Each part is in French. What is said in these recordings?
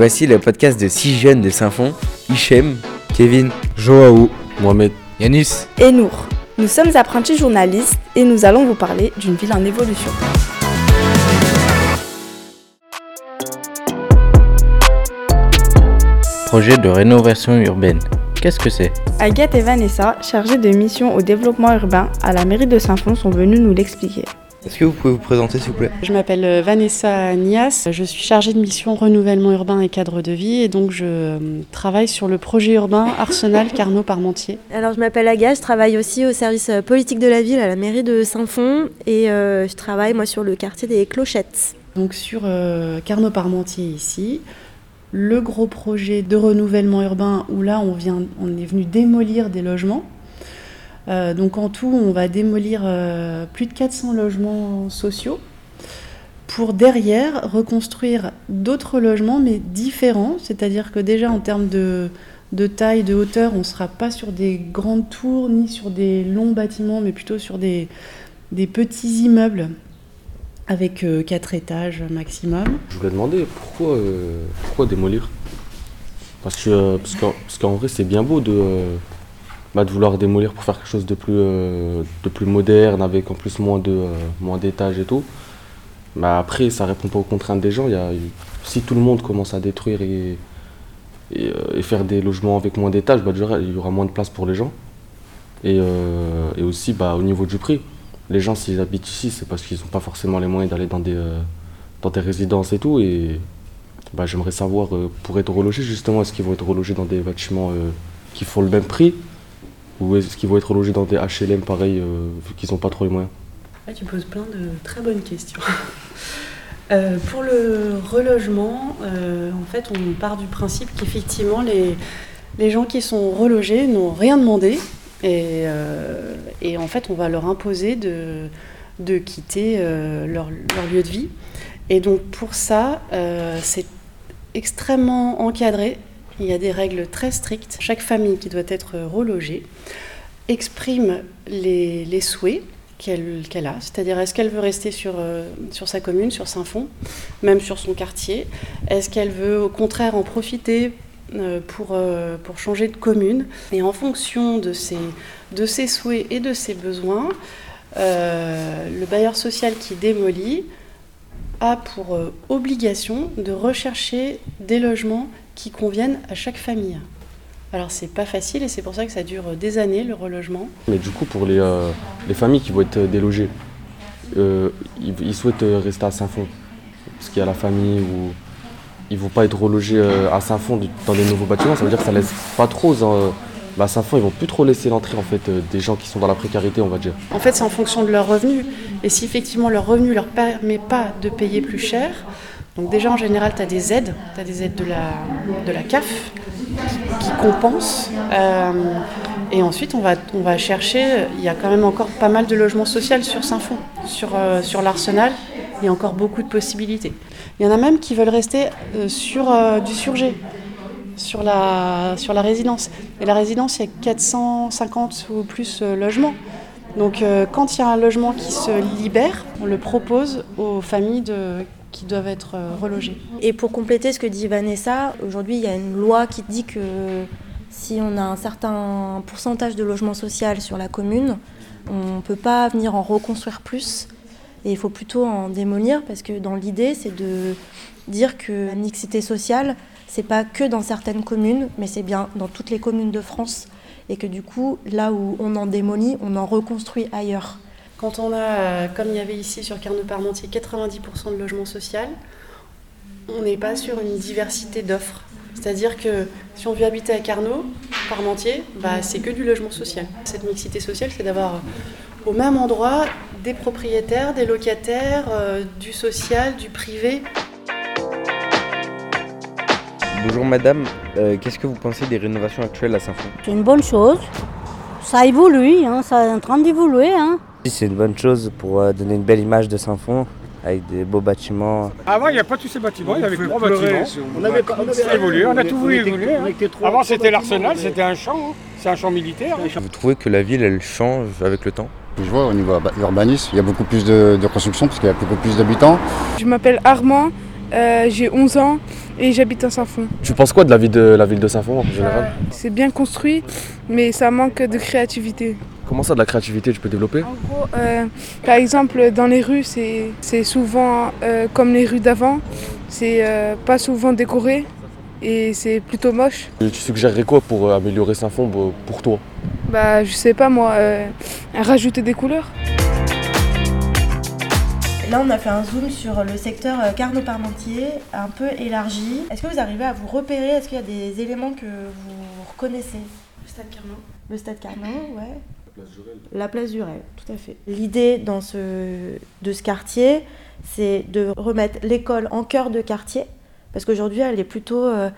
Voici le podcast de six jeunes de Saint-Fond, Hichem, Kevin, Joaou, Mohamed, Yanis et Nour. Nous sommes apprentis journalistes et nous allons vous parler d'une ville en évolution. Projet de rénovation urbaine. Qu'est-ce que c'est? Agathe et Vanessa, chargées de mission au développement urbain à la mairie de Saint-Fond, sont venues nous l'expliquer. Est-ce que vous pouvez vous présenter s'il vous plaît? Je m'appelle euh, Vanessa Nias, je suis chargée de mission renouvellement urbain et cadre de vie et donc je euh, travaille sur le projet urbain Arsenal Carnot-Parmentier. Alors je m'appelle Agathe, je travaille aussi au service euh, politique de la ville à la mairie de Saint-Fond et je travaille moi sur le quartier des Clochettes. Donc sur Carnot-Parmentier ici, le gros projet de renouvellement urbain où là on, vient, on est venu démolir des logements euh, donc en tout, on va démolir euh, plus de 400 logements sociaux pour derrière reconstruire d'autres logements mais différents. C'est-à-dire que déjà en termes de, taille, de hauteur, on ne sera pas sur des grandes tours ni sur des longs bâtiments, mais plutôt sur des, petits immeubles avec euh, quatre étages maximum. Je voulais demander pourquoi, pourquoi démolir? Parce que parce qu'en vrai c'est bien beau de bah, de vouloir démolir pour faire quelque chose de plus, euh, de plus moderne, avec en plus euh, moins d'étages et tout. Bah, après, ça répond pas aux contraintes des gens. Y a, si tout le monde commence à détruire et, et, euh, faire des logements avec moins d'étages, bah, il y aura moins de place pour les gens. Et, et aussi bah, au niveau du prix. Les gens, s'ils habitent ici, c'est parce qu'ils n'ont pas forcément les moyens d'aller dans des, dans des résidences et tout. Et bah, j'aimerais savoir, pour être relogés, justement, est-ce qu'ils vont être relogés dans des bâtiments qui font le même prix? Ou est-ce qu'ils vont être logés dans des HLM pareil, euh, qu'ils n'ont pas trop les moyens Tu poses plein de très bonnes questions. Euh, pour le relogement, euh, en fait, on part du principe qu'effectivement, les, les gens qui sont relogés n'ont rien demandé. Et, et, en fait, on va leur imposer de, de quitter leur, lieu de vie. Et donc, pour ça, c'est extrêmement encadré. Il y a des règles très strictes. Chaque famille qui doit être relogée exprime les, souhaits qu'elle a, c'est-à-dire est-ce qu'elle veut rester sur, euh, sur sa commune, sur Saint-Fond, même sur son quartier? Est-ce qu'elle veut au contraire en profiter euh, pour, euh, pour changer de commune? Et en fonction de ses, de ses souhaits et de ses besoins, le bailleur social qui démolit a pour obligation de rechercher des logements qui conviennent à chaque famille. Alors c'est pas facile et c'est pour ça que ça dure des années le relogement. Mais du coup pour les, euh, les familles qui vont être délogées, euh, ils, souhaitent rester à Saint-Fond parce qu'il y a la famille ou ils vont pas être relogés euh, à Saint-Fond dans les nouveaux bâtiments, ça veut dire que ça laisse pas trop bah, Saint-Fond, ils vont plus trop laisser l'entrée en fait des gens qui sont dans la précarité, on va dire. En fait, c'est en fonction de leurs revenus. Et si effectivement leur revenu leur permet pas de payer plus cher, donc déjà en général, tu as des aides, tu as des aides de la, CAF qui, compensent. Euh, et ensuite, on va, chercher, il y a quand même encore pas mal de logements sociaux sur Saint-Fond, sur, euh, l'Arsenal, il y a encore beaucoup de possibilités. Il y en a même qui veulent rester euh, sur du surgé, sur la, sur la résidence. Et la résidence, il y a 450 ou plus logements. Donc quand il y a un logement qui se libère, on le propose aux familles de doivent être euh, relogés. Et pour compléter ce que dit Vanessa, aujourd'hui il y a une loi qui dit que si on a un certain pourcentage de logement social sur la commune, on ne peut pas venir en reconstruire plus. Et il faut plutôt en démolir parce que dans l'idée, c'est de dire que la mixité sociale, c'est pas que dans certaines communes, mais c'est bien dans toutes les communes de France. Et que du coup, là où on en démolit, on en reconstruit ailleurs. Quand on a, euh, comme il y avait ici sur Carnot-Parmentier, 90% de logements sociaux, on n'est pas sur une diversité d'offres. C'est-à-dire que si on veut habiter à Carnot, Parmentier, bah, c'est que du logement social. Cette mixité sociale, c'est d'avoir euh, au même endroit des propriétaires, des locataires, euh, du social, du privé. Bonjour madame, qu'est-ce que vous pensez des rénovations actuelles à Saint-Fond? C'est une bonne chose. Ça évolue, hein, ça est en train d'évoluer. Hein. C'est une bonne chose pour euh, donner une belle image de Saint-Fond avec des beaux bâtiments. Avant, il n'y avait pas tous ces bâtiments, il y avait trois bâtiments. On avait, évolué, on a tout voulu évoluer. Hein. Avant, c'était l'arsenal, c'était un champ, hein. c'est un champ militaire. Vous trouvez que la ville, elle change avec le temps? Je vois au niveau urbanisme, il y a beaucoup plus de, construction parce qu'il y a beaucoup plus d'habitants. Je m'appelle Armand, euh, j'ai 11 ans et j'habite à Saint-Fond. Tu penses quoi de la ville de, la ville de Saint-Fond en général? C'est bien construit, mais ça manque de créativité. Comment ça, de la créativité, tu peux développer En gros, euh, par exemple, dans les rues, c'est souvent euh, comme les rues d'avant, c'est euh, pas souvent décoré et c'est plutôt moche. Tu suggérerais quoi pour améliorer Saint-Fond pour toi? Bah, je sais pas moi, rajouter des couleurs. Là, on a fait un zoom sur le secteur Carnot-Parmentier, un peu élargi. Est-ce que vous arrivez à vous repérer? Est-ce qu'il y a des éléments que vous reconnaissez? Le stade Carnot. Le stade Carnot, ouais. La place du Rêve, tout à fait. L'idée dans ce, de ce quartier, c'est de remettre l'école en cœur de quartier, parce qu'aujourd'hui, elle est plutôt euh,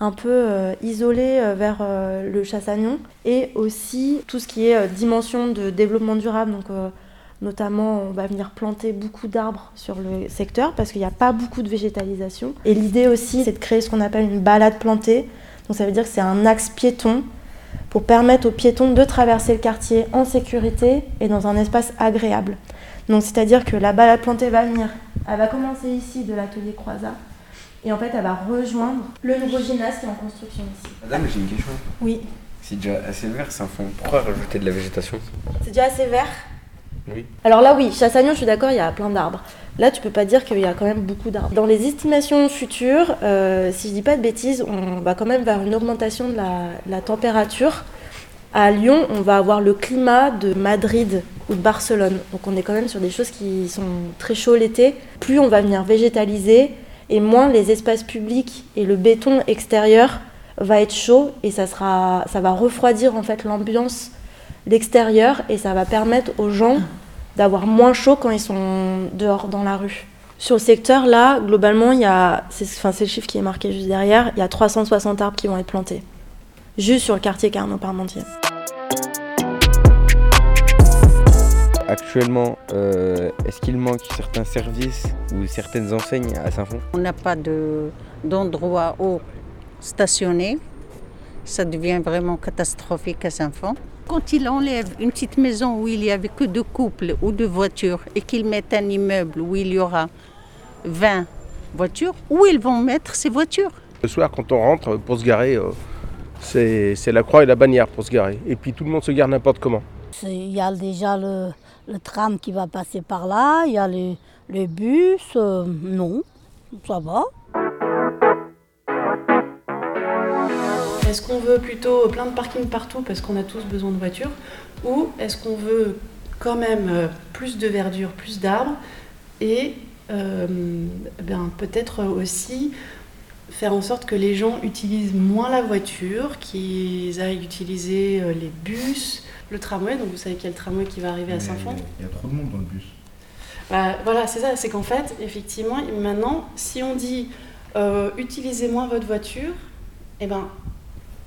un peu euh, isolée euh, vers le Chassagnon, et aussi tout ce qui est dimension de développement durable, donc notamment on va venir planter beaucoup d'arbres sur le secteur, parce qu'il n'y a pas beaucoup de végétalisation. Et l'idée aussi, c'est de créer ce qu'on appelle une balade plantée, donc ça veut dire que c'est un axe piéton pour permettre aux piétons de traverser le quartier en sécurité et dans un espace agréable. Donc c'est-à-dire que la balade plantée va venir, elle va commencer ici de l'atelier Croisat et en fait elle va rejoindre le nouveau gymnase qui est en construction ici. Madame, j'ai une question. Oui. C'est déjà assez vert, ça fond. Pourquoi rajouter de la végétation? C'est déjà assez vert Alors là oui, Chassagnon, je suis d'accord, il y a plein d'arbres. Là, tu peux pas dire qu'il y a quand même beaucoup d'arbres. Dans les estimations futures, euh, si je dis pas de bêtises, on va quand même vers une augmentation de la, température. À Lyon, on va avoir le climat de Madrid ou de Barcelone. Donc on est quand même sur des choses qui sont très chauds l'été. Plus on va venir végétaliser et moins les espaces publics et le béton extérieur va être chaud et ça, sera, ça va refroidir en fait l'ambiance l'extérieur et ça va permettre aux gens d'avoir moins chaud quand ils sont dehors dans la rue. Sur le secteur, là, globalement, il y a, c'est, enfin, c'est le chiffre qui est marqué juste derrière, il y a 360 arbres qui vont être plantés. Juste sur le quartier Carnot-Parmentier. Actuellement, euh, est-ce qu'il manque certains services ou certaines enseignes à Saint-Fond? On n'a pas de, d'endroit où stationner. Ça devient vraiment catastrophique à Saint-Fond. Quand il enlève une petite maison où il n'y avait que deux couples ou deux voitures et qu'ils mettent un immeuble où il y aura 20 voitures, où ils vont mettre ces voitures? Le soir, quand on rentre pour se garer, euh, c'est la croix et la bannière pour se garer. Et puis tout le monde se gare n'importe comment. Il y a déjà le, tram qui va passer par là, il y a les, bus. Euh, non, ça va. Est-ce qu'on veut plutôt plein de parkings partout parce qu'on a tous besoin de voitures Ou est-ce qu'on veut quand même euh, plus de verdure, plus d'arbres et euh, ben, peut-être aussi faire en sorte que les gens utilisent moins la voiture, qu'ils aillent utiliser euh, les bus, le tramway. Donc vous savez qu'il y a le tramway qui va arriver à Saint-Fond. Il y a trop de monde dans le bus. Bah, voilà, c'est ça. C'est qu'en fait, effectivement, maintenant, si on dit utilisez moins votre voiture, eh ben,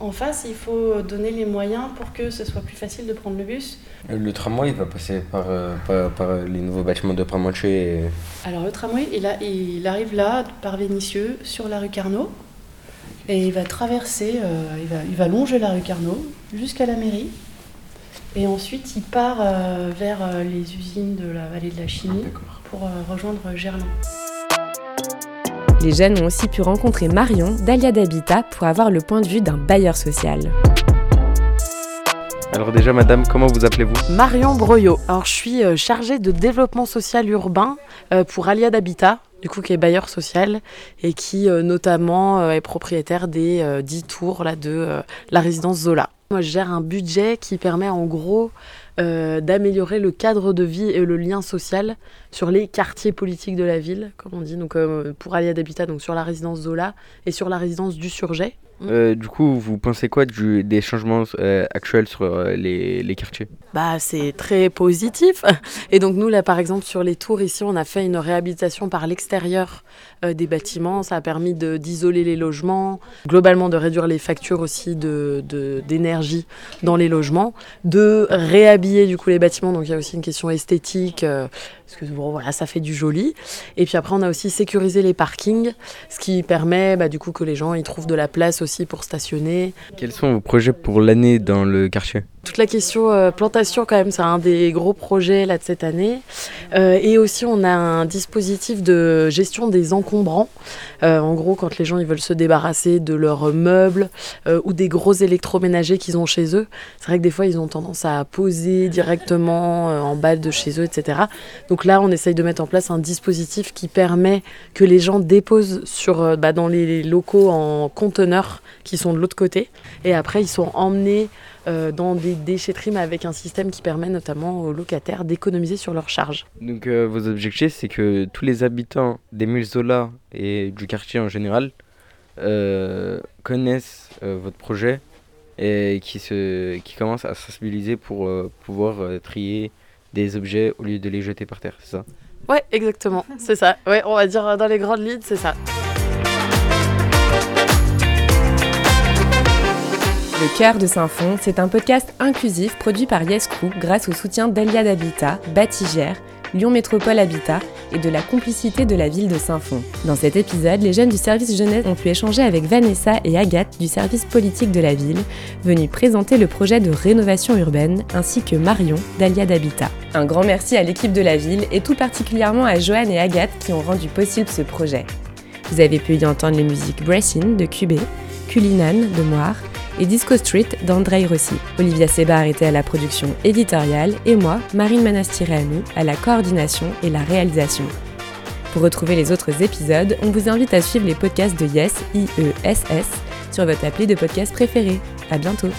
en face, il faut donner les moyens pour que ce soit plus facile de prendre le bus. Euh, le tramway, il va passer par, euh, par, les nouveaux bâtiments de Pramanché Alors le tramway, il, il, arrive là, par Vénitieux, sur la rue Carnot. Et il va traverser, euh, il, va, il, va, longer la rue Carnot jusqu'à la mairie. Et ensuite, il part vers les usines de la vallée de la Chimie ah, pour rejoindre Gerland. Les jeunes ont aussi pu rencontrer Marion d'Alia d'Habitat pour avoir le point de vue d'un bailleur social. Alors déjà madame, comment vous appelez-vous? Marion Broyot. Alors je suis euh, chargée de développement social urbain euh, pour Alia d'Habitat, du coup qui est bailleur social et qui euh, notamment est propriétaire des 10 tours là, de la résidence Zola. Moi je gère un budget qui permet en gros euh, d'améliorer le cadre de vie et le lien social sur les quartiers politiques de la ville, comme on dit, donc euh, pour Alia d'Habitat, donc sur la résidence Zola et sur la résidence du Surget. Euh, du coup, vous pensez quoi des changements euh, actuels sur euh, les, quartiers? Bah, c'est très positif. Et donc nous, là, par exemple, sur les tours ici, on a fait une réhabilitation par l'extérieur des bâtiments. Ça a permis d'isoler les logements, globalement de réduire les factures aussi d'énergie de, dans les logements, de réhabiller du coup les bâtiments. Donc il y a aussi une question esthétique parce que bon, voilà, ça fait du joli. Et puis après, on a aussi sécurisé les parkings, ce qui permet bah, du coup que les gens y trouvent de la place aussi Quels sont vos projets pour l'année dans le quartier? Toute la question euh, plantation, quand même, c'est un des gros projets là, de cette année. Euh, et aussi, on a un dispositif de gestion des encombrants. Euh, en gros, quand les gens ils veulent se débarrasser de leurs meubles ou des gros électroménagers qu'ils ont chez eux, c'est vrai que des fois, ils ont tendance à poser directement en bas de chez eux, etc. Donc là, on essaye de mettre en place un dispositif qui permet que les gens déposent sur, bah, dans les locaux en conteneurs qui sont de l'autre côté. Et après, ils sont emmenés euh, dans des déchetteries, mais avec un système qui permet notamment aux locataires d'économiser sur leurs charges. Donc euh, vos objectifs, c'est que tous les habitants des Mulzola et du quartier en général euh, connaissent votre projet et qui, se, qui commencent à sensibiliser pour pouvoir trier des objets au lieu de les jeter par terre, c'est ça? Ouais, exactement, c'est ça. Ouais, on va dire dans les grandes lignes, c'est ça. Le cœur de Saint-Fond, c'est un podcast inclusif produit par Yes grâce au soutien d'Eliade Habitat, Batigère, Lyon Métropole Habitat et de la complicité de la ville de Saint-Fond. Dans cet épisode, les jeunes du service jeunesse ont pu échanger avec Vanessa et Agathe du service politique de la ville, venus présenter le projet de rénovation urbaine, ainsi que Marion d'Aliade Habitat. Un grand merci à l'équipe de la ville et tout particulièrement à Joanne et Agathe qui ont rendu possible ce projet. Vous avez pu y entendre les musiques Bracing de Cubé, Culinan de Moire, et Disco Street d'Andrei Rossi. Olivia Sebar était à la production éditoriale et moi, Marine Manastireanu, à la coordination et la réalisation. Pour retrouver les autres épisodes, on vous invite à suivre les podcasts de Yes, I-E-S-S, sur votre appli de podcast préféré. À bientôt!